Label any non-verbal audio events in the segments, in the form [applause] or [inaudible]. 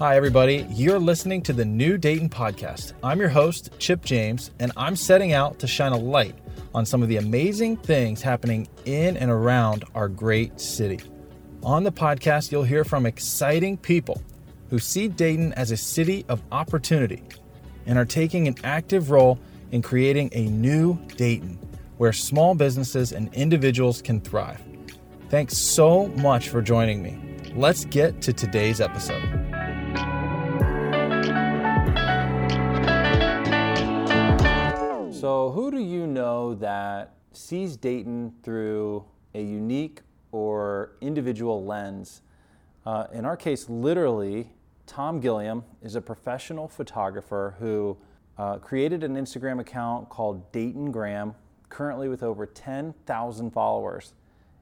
Hi, everybody. You're listening to the New Dayton Podcast. I'm your host, Chip James, and I'm setting out to shine a light on some of the amazing things happening in and around our great city. On the podcast, you'll hear from exciting people who see Dayton as a city of opportunity and are taking an active role in creating a new Dayton where small businesses and individuals can thrive. Thanks so much for joining me. Let's get to today's episode. Who do you know that sees Dayton through a unique or individual lens? Uh, in our case, literally, Tom Gilliam is a professional photographer who uh, created an Instagram account called Dayton Gram, currently with over 10,000 followers.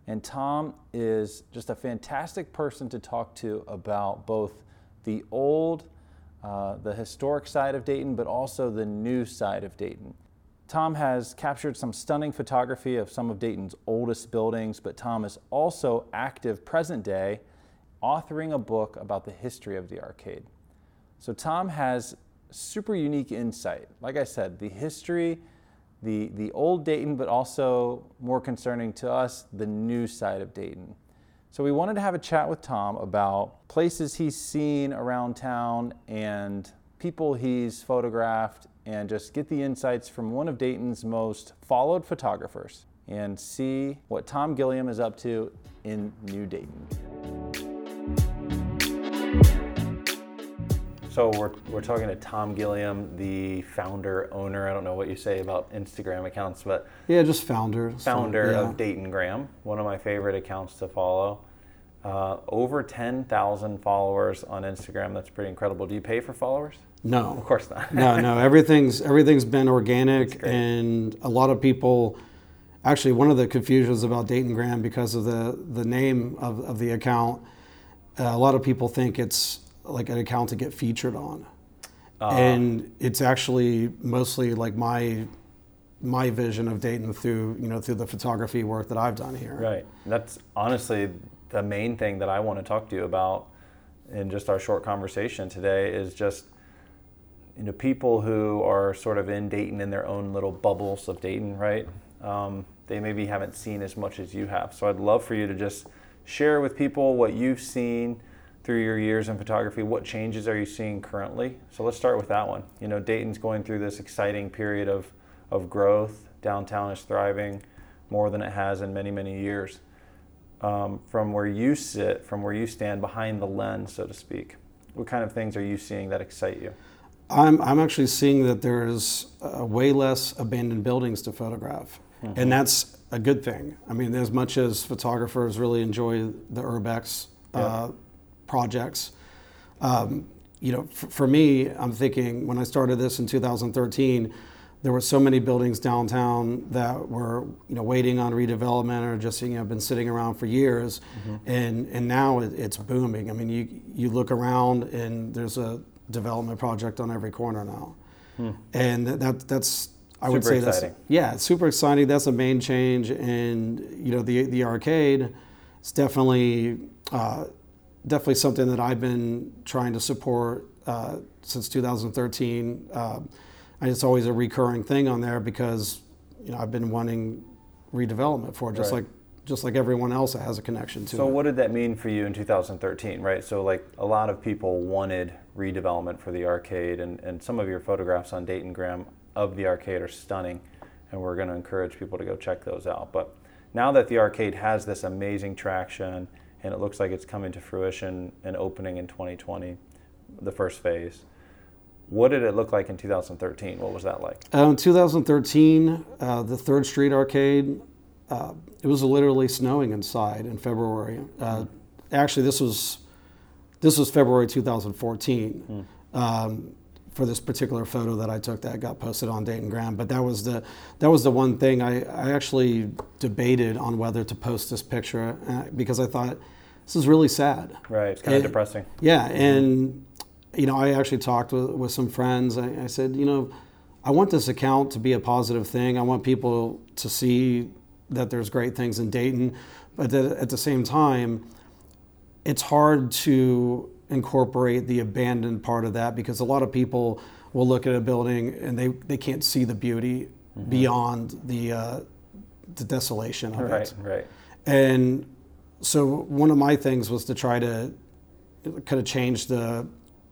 And Tom is just a fantastic person to talk to about both the old, uh, the historic side of Dayton, but also the new side of Dayton. Tom has captured some stunning photography of some of Dayton's oldest buildings, but Tom is also active present day, authoring a book about the history of the arcade. So Tom has super unique insight. Like I said, the history, the, the old Dayton, but also more concerning to us, the new side of Dayton. So we wanted to have a chat with Tom about places he's seen around town and people he's photographed and just get the insights from one of Dayton's most followed photographers and see what Tom Gilliam is up to in New Dayton. So we're, we're talking to Tom Gilliam, the founder, owner. I don't know what you say about Instagram accounts, but yeah, just founder. Founder so, yeah. of Dayton Gram, one of my favorite accounts to follow. Uh, over 10,000 followers on Instagram. That's pretty incredible. Do you pay for followers? No, of course not. no, no. Everything's everything's been organic, and a lot of people. Actually, one of the confusions about Dayton Gram because of the the name of, of the account, uh, a lot of people think it's like an account to get featured on, uh, and it's actually mostly like my my vision of Dayton through you know through the photography work that I've done here. Right. That's honestly the main thing that I want to talk to you about in just our short conversation today is just you know people who are sort of in Dayton in their own little bubbles of Dayton, right? Um, they maybe haven't seen as much as you have. So I'd love for you to just share with people what you've seen through your years in photography, what changes are you seeing currently? So let's start with that one. You know, Dayton's going through this exciting period of, of growth. Downtown is thriving more than it has in many, many years. Um, from where you sit, from where you stand behind the lens, so to speak, what kind of things are you seeing that excite you? I'm, I'm actually seeing that there's uh, way less abandoned buildings to photograph. Mm-hmm. And that's a good thing. I mean, as much as photographers really enjoy the urbex uh, projects. Um, you know, for, for me, I'm thinking when I started this in 2013, there were so many buildings downtown that were you know waiting on redevelopment or just you know been sitting around for years, mm-hmm. and and now it, it's booming. I mean, you you look around and there's a development project on every corner now, hmm. and that that's I super would say exciting. that's yeah, it's super exciting. That's a main change, and you know the the arcade, it's definitely. Uh, definitely something that I've been trying to support uh, since 2013. Uh, and it's always a recurring thing on there because you know I've been wanting redevelopment for it, just right. like just like everyone else that has a connection to so it. So what did that mean for you in 2013, right? So like a lot of people wanted redevelopment for the arcade, and, and some of your photographs on Dayton Gram of the arcade are stunning, and we're going to encourage people to go check those out. But now that the arcade has this amazing traction and it looks like it's coming to fruition and opening in 2020, the first phase. What did it look like in 2013? What was that like? In 2013, uh, the Third Street Arcade, uh, it was literally snowing inside in February. Uh, actually, this was this was February 2014 mm. um, for this particular photo that I took that got posted on Dayton Gram. But that was the that was the one thing I, I actually debated on whether to post this picture uh, because I thought this is really sad. Right, it's kind and, of depressing. Yeah, and you know, I actually talked with, with some friends. I, I said, you know, I want this account to be a positive thing. I want people to see that there's great things in Dayton, but that at the same time, it's hard to incorporate the abandoned part of that because a lot of people will look at a building and they, they can't see the beauty beyond the uh, the desolation of Right, it. right. And so one of my things was to try to kind of change the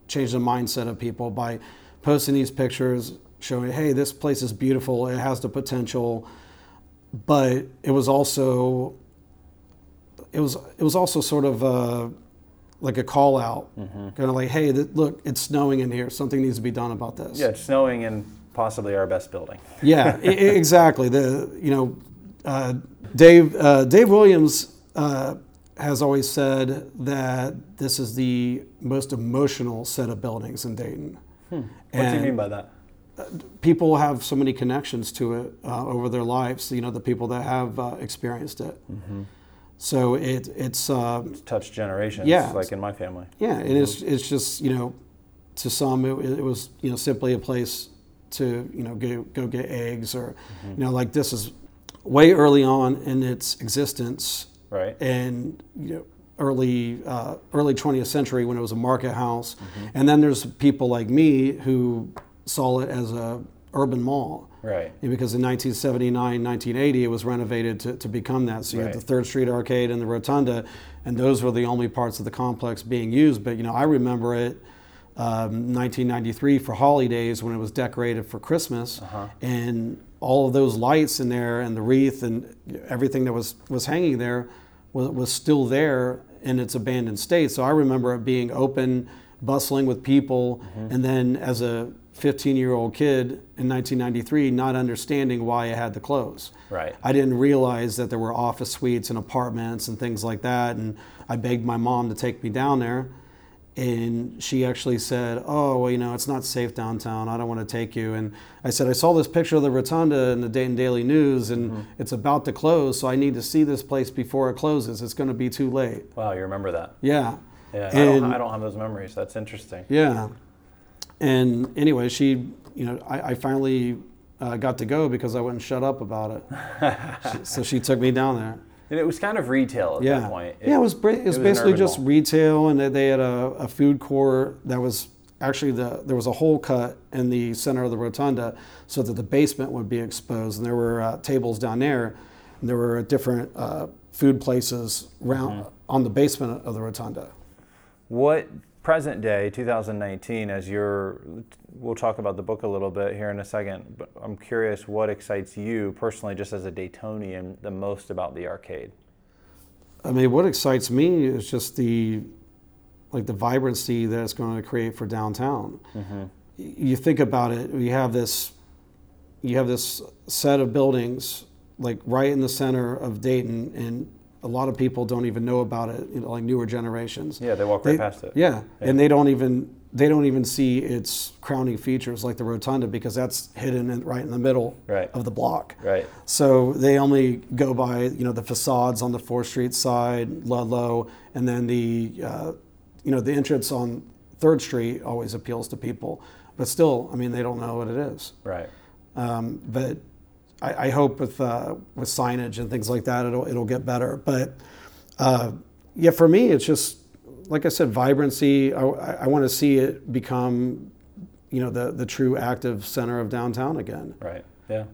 change the mindset of people by posting these pictures showing, hey, this place is beautiful, it has the potential, but it was also it was it was also sort of uh like a call out, kind of like, hey, th- look, it's snowing in here. Something needs to be done about this. Yeah, it's snowing in possibly our best building. [laughs] Yeah, I- exactly. The you know, uh, Dave uh, Dave Williams uh, has always said that this is the most emotional set of buildings in Dayton. What do you mean by that? People have so many connections to it uh, over their lives. You know, the people that have uh, experienced it. So it it's. Uh, Touch generations, Yeah. like in my family. Yeah, and it's it's just you know, to some it, it was you know simply a place to you know go go get eggs or you know like this is way early on in its existence Right. and you know early uh, early 20th century when it was a market house, and then there's people like me who saw it as a urban mall. Right. Because in 1979, 1980, it was renovated to, to become that. So you had the Third Street Arcade and the Rotunda, and those were the only parts of the complex being used. But you know, I remember it, um, 1993 for holidays when it was decorated for Christmas, Uh-huh. and all of those lights in there and the wreath and everything that was was hanging there was, was still there in its abandoned state. So I remember it being open, bustling with people, Mm-hmm. and then as a 15 year old kid in 1993, not understanding why it had to close. Right. I didn't realize that there were office suites and apartments and things like that. And I begged my mom to take me down there. And she actually said, Oh, well, you know, it's not safe downtown. I don't want to take you. And I said, I saw this picture of the rotunda in the Dayton Daily News and mm-hmm. it's about to close. So I need to see this place before it closes. It's going to be too late. Wow, you remember that? Yeah. Yeah. I don't, I don't have those memories. That's interesting. Yeah. And anyway, she, you know, I, I finally uh, got to go because I wouldn't shut up about it. [laughs] She- so she took me down there. And it was kind of retail at Yeah. that point. yeah, it was, bra- it was an basically just mall. retail, and they- they had a, a food court that was actually the there was a hole cut in the center of the rotunda so that the basement would be exposed, and there were uh, tables down there, and there were different uh, food places around Mm-hmm. on the basement of the rotunda. What present day, 2019, as you're, we'll talk about the book a little bit here in a second, but I'm curious what excites you personally, just as a Daytonian, the most about the arcade? I mean, what excites me is just the like the vibrancy that it's going to create for downtown. Y- You think about it. You have this, you have this set of buildings like right in the center of Dayton, and a lot of people don't even know about it. You know, like newer generations. Yeah, they walk right They- past it. Yeah, and they don't even they don't even see its crowning features like the rotunda because that's hidden in, right in the middle Right. of the block. Right. So they only go by, you know, the facades on the Fourth Street side, Ludlow, and then the, uh, you know, the entrance on Third Street always appeals to people. But still, I mean, they don't know what it is. Right. Um, but I, I hope with uh, with signage and things like that, it'll it'll get better. But uh, yeah, for me, it's just like I said, vibrancy. I, I want to see it become, you know, the the true active center of downtown again. Right. Yeah.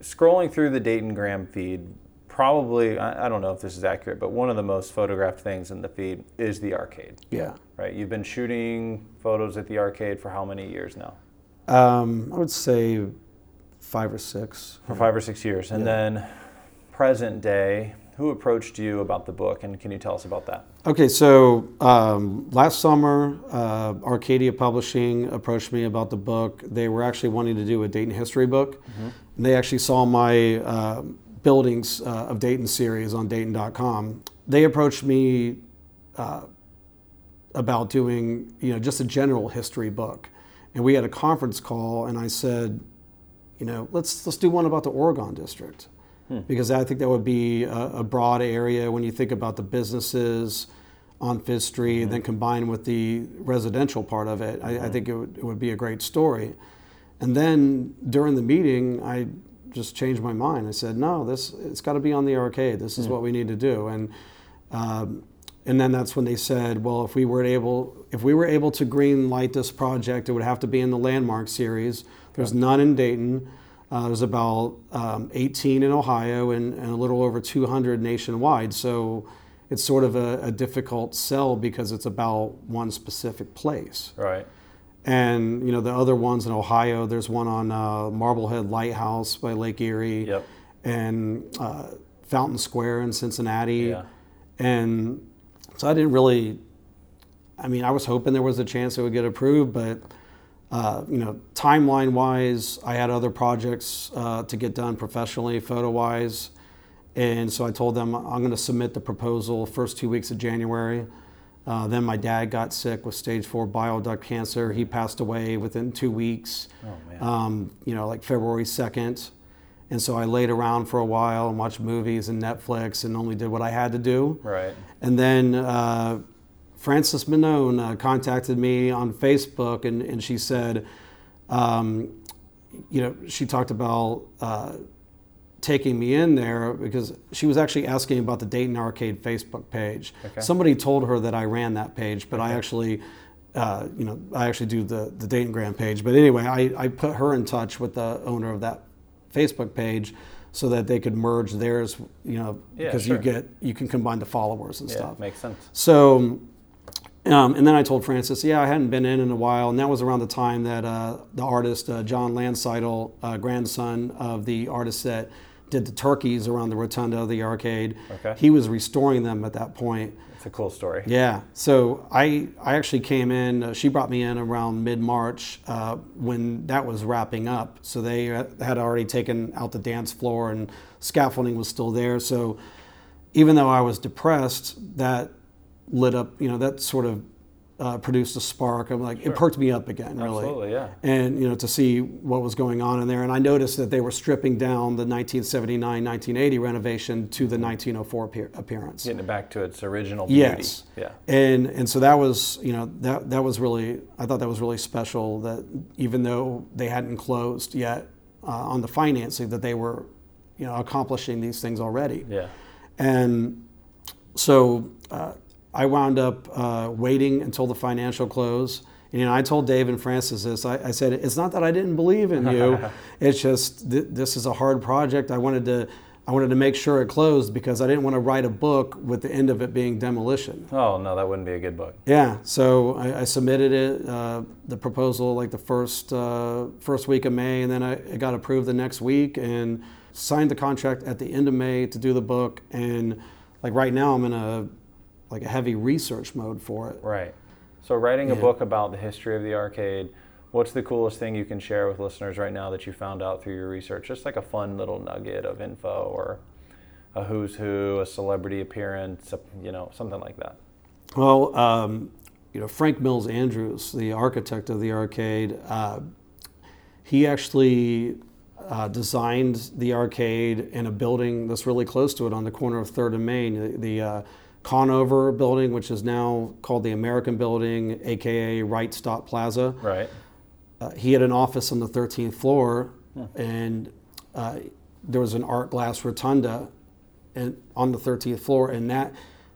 Scrolling through the Dayton Gram feed, probably, I, I don't know if this is accurate, but one of the most photographed things in the feed is the arcade. Yeah. Right. You've been shooting photos at the arcade for how many years now? Um, I would say five or six. For five or six years. And then present day, who approached you about the book and can you tell us about that? Okay, so um, last summer, uh, Arcadia Publishing approached me about the book. They were actually wanting to do a Dayton history book. And they actually saw my uh, Buildings uh, of Dayton series on Dayton.com. They approached me uh, about doing, you know, just a general history book. And we had a conference call, and I said, you know, let's let's do one about the Oregon District hmm. because I think that would be a, a broad area when you think about the businesses on Fifth Street, then mm-hmm. combined with the residential part of it. I, I mm-hmm. think it would, it would be a great story. And then during the meeting, I just changed my mind. I said, no, this it's got to be on the arcade. This is hmm. what we need to do. And um, and then that's when they said, well, if we were able, if we were able to green light this project, it would have to be in the landmark series. There's none in Dayton. Uh, there's about um, 18 in Ohio and, and, a little over 200 nationwide. So it's sort of a, a, difficult sell because it's about one specific place. Right. And you know the other ones in Ohio. There's one on uh, Marblehead Lighthouse by Lake Erie, yep. and uh, Fountain Square in Cincinnati, yeah. and so I didn't really. I mean, I was hoping there was a chance it would get approved, but uh, you know, timeline wise, I had other projects uh, to get done professionally, photo wise, and so I told them I'm going to submit the proposal first two weeks of January. Uh, then my dad got sick with stage four bile duct cancer. He passed away within two weeks. Oh, um, you know, like February 2nd. And so I laid around for a while and watched movies and Netflix and only did what I had to do. Right. And then uh, Frances Minone uh, contacted me on Facebook and, and she said, um, you know, she talked about uh, taking me in there because she was actually asking about the Dayton Arcade Facebook page. Okay. Somebody told her that I ran that page, but okay. I actually, uh, you know, I actually do the, the Dayton Gram page. But anyway, I, I put her in touch with the owner of that Facebook page so that they could merge theirs, you know, yeah, because sure. you get you can combine the followers and yeah, stuff. Makes sense. So, um, and then I told Francis, yeah, I hadn't been in in a while, and that was around the time that uh, the artist uh, John Landseidel, uh, grandson of the artist that did the turkeys around the rotunda of the arcade, okay. he was restoring them at that point. It's a cool story. Yeah. So I I actually came in. Uh, she brought me in around mid March uh, when that was wrapping up. So they had already taken out the dance floor and scaffolding was still there. So even though I was depressed, that lit up. You know, that sort of uh, produced a spark. I'm like, Sure. it perked me up again, really. Absolutely, yeah. And you know, to see what was going on in there, and I noticed that they were stripping down the 1979-1980 renovation to the 1904 appear- appearance. Getting it back to its original beauty. Yes. Yeah. And and so that was you know that that was really I thought that was really special that even though they hadn't closed yet uh, on the financing that they were you know accomplishing these things already. Yeah. And so uh, I wound up uh, waiting until the financial close. And, you know, I told Dave and Francis this. I, I said, "It's not that I didn't believe in you. [laughs] it's just th- this is a hard project. I wanted to, I wanted to make sure it closed because I didn't want to write a book with the end of it being demolition." Oh no, that wouldn't be a good book. Yeah. So I, I submitted it, uh, the proposal, like the first uh, first week of May, and then I, it got approved the next week, and signed the contract at the end of May to do the book. And like right now, I'm in a like a heavy research mode for it. Right. So writing a Yeah. book about the history of the arcade, what's the coolest thing you can share with listeners right now that you found out through your research? Just like a fun little nugget of info or a who's who, a celebrity appearance, you know, something like that. Well, um, you know, Frank Mills Andrews, the architect of the arcade, uh, he actually uh, designed the arcade in a building that's really close to it on the corner of Third and Main, the, the uh, Conover building, which is now called the American Building, aka Wright Stop Plaza. Right. Uh, he had an office on the 13th floor, and uh, there was an art glass rotunda and, on the 13th floor, and that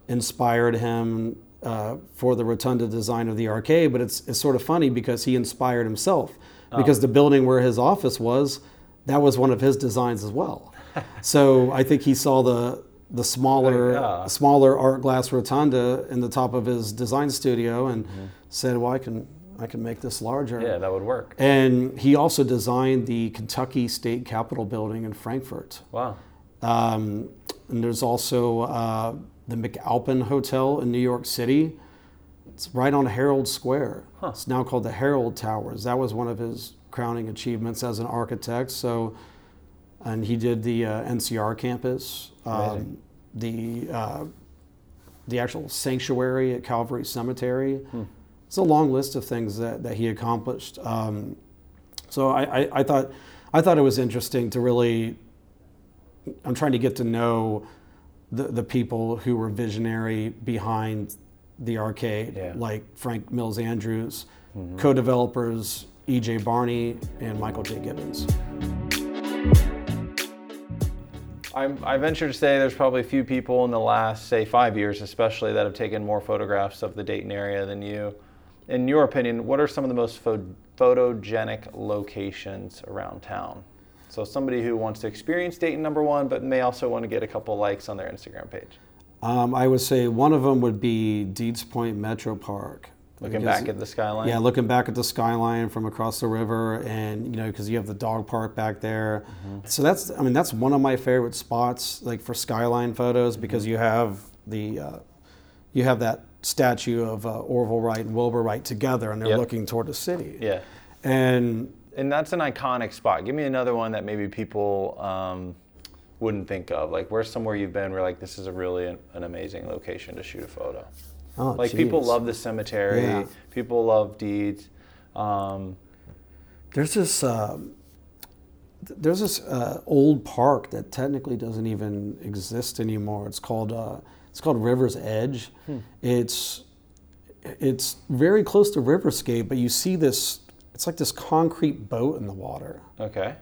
inspired him uh, for the rotunda design of the arcade. But it's, it's sort of funny because he inspired himself because the building where his office was, that was one of his designs as well. [laughs] so I think he saw the the smaller Yeah. smaller art glass rotunda in the top of his design studio and said, "Well, I can I can make this larger." Yeah, that would work. And he also designed the Kentucky State Capitol building in Frankfort. Wow. Um, and there's also uh, the McAlpin Hotel in New York City. It's right on Herald Square. Huh. It's now called the Herald Towers. That was one of his crowning achievements as an architect. So, and he did the uh, NCR campus. Um, the uh, the actual sanctuary at Calvary Cemetery. It's a long list of things that, that he accomplished. Um, so I, I, I thought I thought it was interesting to really I'm trying to get to know the, the people who were visionary behind the arcade, Yeah. like Frank Mills Andrews, co-developers E.J. Barney and Michael J. Gibbons. I'm, I venture to say there's probably a few people in the last, say, five years, especially, that have taken more photographs of the Dayton area than you. In your opinion, what are some of the most pho- photogenic locations around town? So somebody who wants to experience Dayton number one, but may also want to get a couple likes on their Instagram page. Um, I would say one of them would be Deeds Point Metro Park. Looking Because- back at the skyline. Yeah, looking back at the skyline from across the river, and you know, because you have the dog park back there. So that's, I mean, that's one of my favorite spots, like for skyline photos, because you have the, uh, you have that statue of uh, Orville Wright and Wilbur Wright together, and they're Yep. looking toward the city. Yeah. And And that's an iconic spot. Give me another one that maybe people um, wouldn't think of. Like, where's somewhere you've been where, like, this is a really an, an amazing location to shoot a photo? Oh, like, people love the cemetery. Yeah. People love deeds. Um, There's this um, there's this uh, old park that technically doesn't even exist anymore. It's called uh, it's called River's Edge. It's it's very close to Riverscape, but you see this. It's like this concrete boat in the water, okay.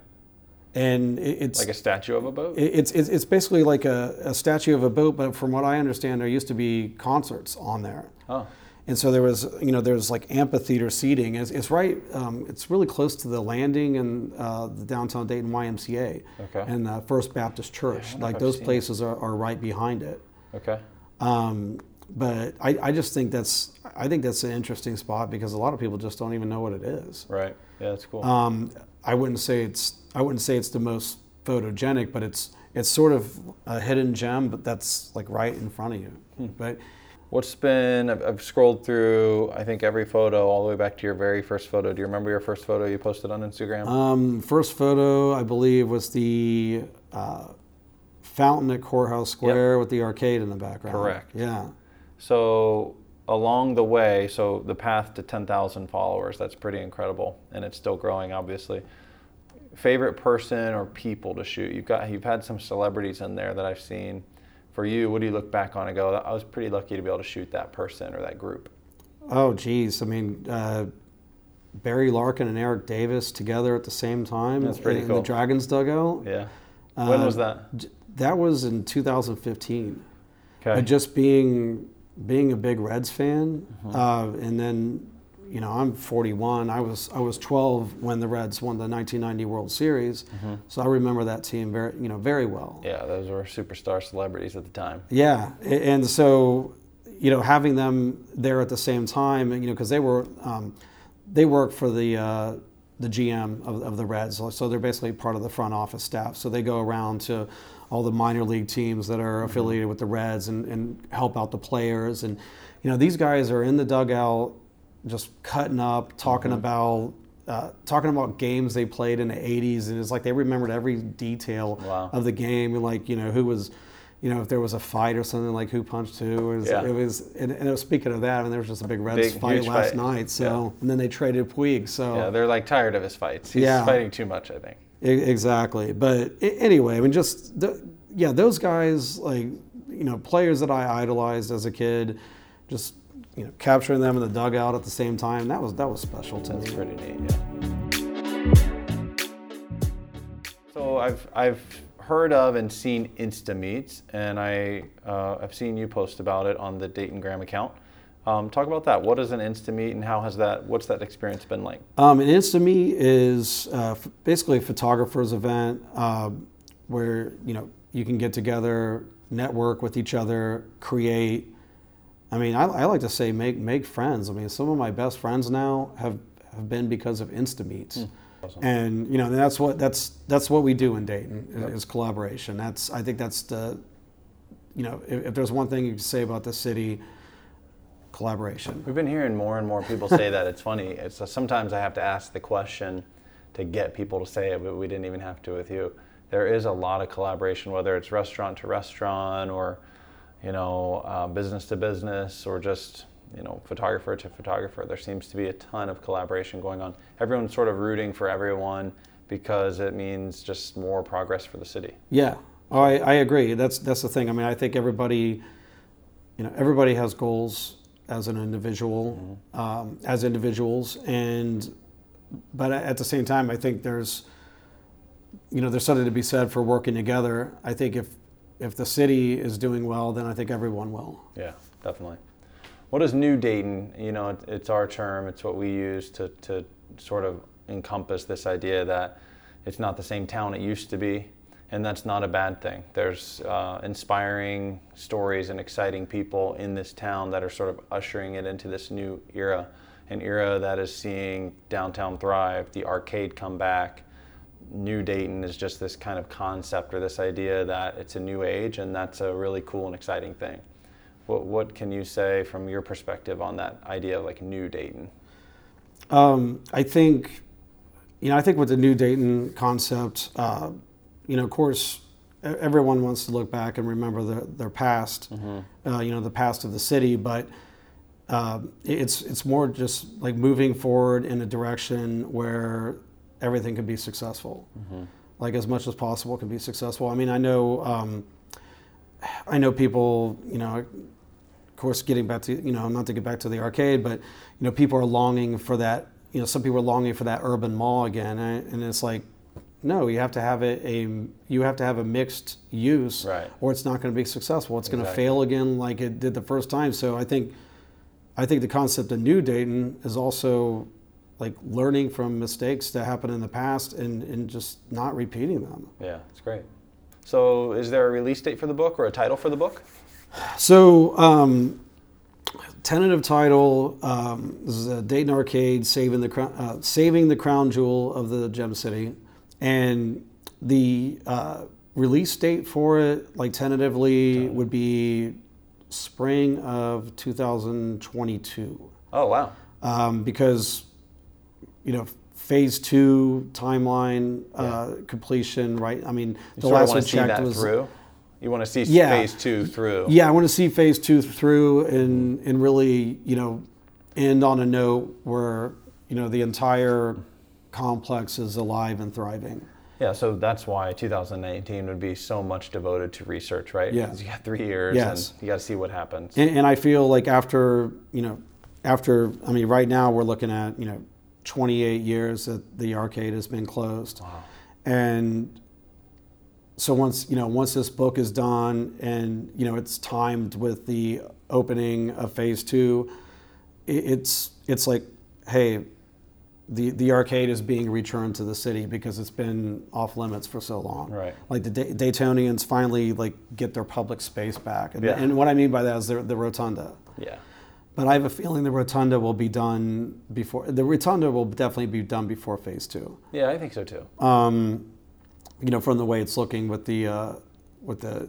And it's Like a statue of a boat? it's, it's it's basically like a, a statue of a boat. But from what I understand, there used to be concerts on there. oh, And so there was, you know, there's like amphitheater seating. It's, it's right, um, it's really close to the landing and uh, the downtown Dayton YMCA Okay. and uh, First Baptist Church. if like those places are, are right behind it. okay. Um, but I, I just think that's, I think that's an interesting spot because a lot of people just don't even know what it is. Right. Yeah, that's cool. Um, I wouldn't say it's, I wouldn't say it's the most photogenic, but it's, it's sort of a hidden gem, but that's like right in front of you. Hmm. But What's been, I've, I've scrolled through, I think, every photo all the way back to your very first photo. Do you remember your first photo you posted on Instagram? Um, first photo, I believe, was the uh, fountain at Courthouse Square with the arcade in the background. Correct. Yeah. So along the way, so the path to 10,000 followers, that's pretty incredible, and it's still growing, obviously. Favorite person or people to shoot? You've got, you've had some celebrities in there that I've seen. For you, what do you look back on and go, I was pretty lucky to be able to shoot that person or that group? Oh, geez. I mean, uh, Barry Larkin and Eric Davis together at the same time That's pretty in cool. the Dragons dugout. Yeah. when was Uh, that? That was in 2015. Okay. Uh, just being being a big Reds fan, Mm-hmm. uh, and then you know I'm 41. I was I was 12 when the Reds won the 1990 World Series, so I remember that team very you know very well. Mm-hmm. yeah, those were superstar celebrities at the time. Yeah, and so you know having them there at the same time, you know because they were um, they work for the uh, the GM of, of the Reds, so they're basically part of the front office staff. So they go around to all the minor league teams that are affiliated with the Reds and, and help out the players. And you know these guys are in the dugout, just cutting up, talking about. Uh, talking about games they played in the 80s and it's like they remembered every detail Wow. of the game and like you know who was you know if there was a fight or something like who punched who it was, Yeah. it was and, and it was, speaking of that I mean there was just a big Reds Big, fight last fight. night so Yeah. and then they traded Puig so Yeah, they're like tired of his fights. He's Yeah. fighting too much, I think. E- exactly but anyway I mean just the, yeah those guys like you know players that I idolized as a kid just you know capturing them in the dugout at the same time that was that was special to That's me pretty neat. Yeah. So I've I've heard of and seen Insta Meets, and I uh, I've seen you post about it on the Dayton Gram account. Um, talk about that. What is an Insta Meet, and how has that? What's that experience been like? Um, an Instameet is uh, f- basically a photographer's event uh, where you know you can get together, network with each other, create. I mean, I, I like to say make make friends. I mean, some of my best friends now have, have been because of Instameets, Awesome. and you know that's what that's that's what we do in Dayton is, is collaboration. That's I think that's the you know if, if there's one thing you can say about the city, collaboration. We've been hearing more and more people say that. It's funny. It's uh, sometimes I have to ask the question to get people to say it, but we didn't even have to with you. There is a lot of collaboration, whether it's restaurant to restaurant or, you know, uh, business to business or just you know photographer to photographer. There seems to be a ton of collaboration going on. Everyone's sort of rooting for everyone because it means just more progress for the city. Yeah, oh, I, I agree. That's that's the thing. I mean, I think everybody, you know, everybody has goals as an individual, um, as individuals, and but at the same time, I think there's you know, there's something to be said for working together. I think if if the city is doing well, then I think everyone will. Yeah, definitely. What is New Dayton? You know, it, it's our term. It's what we use to to sort of encompass this idea that it's not the same town it used to be, and that's not a bad thing. There's uh, inspiring stories and exciting people in this town that are sort of ushering it into this new era, an era that is seeing downtown thrive, the arcade come back. New Dayton is just this kind of concept or this idea that it's a new age, and that's a really cool and exciting thing. What, what can you say from your perspective on that idea of like New Dayton? Um, I think, you know, I think with the New Dayton concept, uh, you know, of course, everyone wants to look back and remember their, their past, mm-hmm. uh, you know, the past of the city, but uh, it's it's more just like moving forward in a direction where everything can be successful, mm-hmm. like as much as possible can be successful. I mean, I know, um, I know people, you know, of course, getting back to you know, not to get back to the arcade, but you know, people are longing for that. You know, some people are longing for that urban mall again, and it's like no, you have to have a, a you have to have a mixed use, right. or it's not going to be successful. It's exactly. going to fail again, like it did the first time. So I think, I think the concept of New Dayton is also like learning from mistakes that happened in the past and, and just not repeating them. Yeah, it's great. So, is there a release date for the book or a title for the book? So, um, tentative title um, this is a Dayton Arcade, saving the uh, saving the crown jewel of the Gem City and the uh, release date for it, like tentatively, would be spring of 2022. Oh wow! Um, because you know phase two timeline uh, completion, right? I mean, you the last one checked was through. You want to see yeah, phase two through. Yeah, I want to see phase two through, and and really, you know, end on a note where you know the entire complex is alive and thriving. Yeah, so that's why 2019 would be so much devoted to research, right? Yeah. Because you got three years yes. and you got to see what happens. And, and, I feel like after, you know, after, I mean, right now we're looking at, you know, 28 years that the arcade has been closed. Wow. And so once, you know, once this book is done and, you know, it's timed with the opening of phase two, it's, it's like, hey, the, the arcade is being returned to the city because it's been off limits for so long. Right. Like the Daytonians finally like get their public space back. And, yeah. and what I mean by that is the, the rotunda. Yeah. But I have a feeling the rotunda will be done before the rotunda will definitely be done before phase two. Yeah, I think so too. Um, you know, from the way it's looking with the uh, with the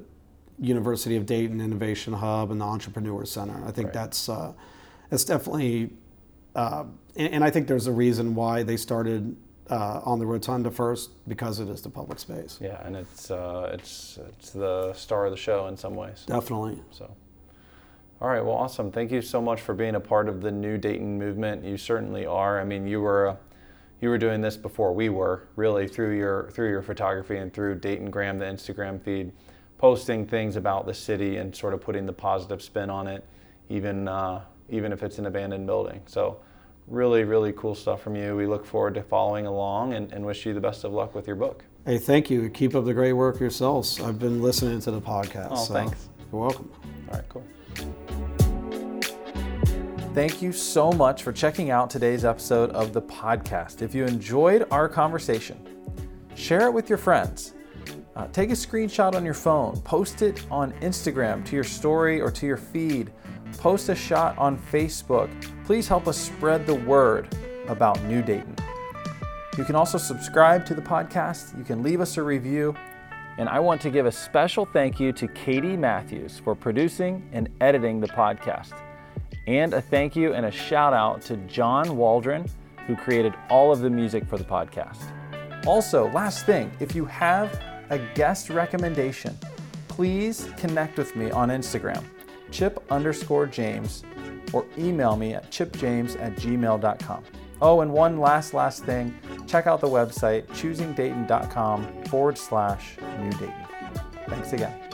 University of Dayton Innovation Hub and the Entrepreneur Center, I think right. that's uh, it's definitely uh, and, and, I think there's a reason why they started uh, on the rotunda first because it is the public space. Yeah, and it's uh, it's it's the star of the show in some ways. Definitely. So. All right, well, awesome. Thank you so much for being a part of the new Dayton movement. You certainly are. I mean, you were you were doing this before we were, really through your through your photography and through Dayton Gram, the Instagram feed, posting things about the city and sort of putting the positive spin on it, even uh, even if it's an abandoned building. So really, really cool stuff from you. We look forward to following along and, and wish you the best of luck with your book. Hey, thank you. Keep up the great work yourselves. I've been listening to the podcast. Oh, so thanks. You're welcome. All right, cool. Thank you so much for checking out today's episode of the podcast. If you enjoyed our conversation, share it with your friends. Uh, take a screenshot on your phone, post it on Instagram to your story or to your feed post a shot on Facebook. Please help us spread the word about New Dayton. You can also subscribe to the podcast, you can leave us a review, and I want to give a special thank you to Katie Matthews for producing and editing the podcast. And a thank you and a shout out to John Waldron, who created all of the music for the podcast. Also, last thing, if you have a guest recommendation, please connect with me on Instagram chip underscore James or email me at chipjames at gmail.com. Oh, and one last, last thing check out the website choosingdayton.com forward slash new Dayton. Thanks again.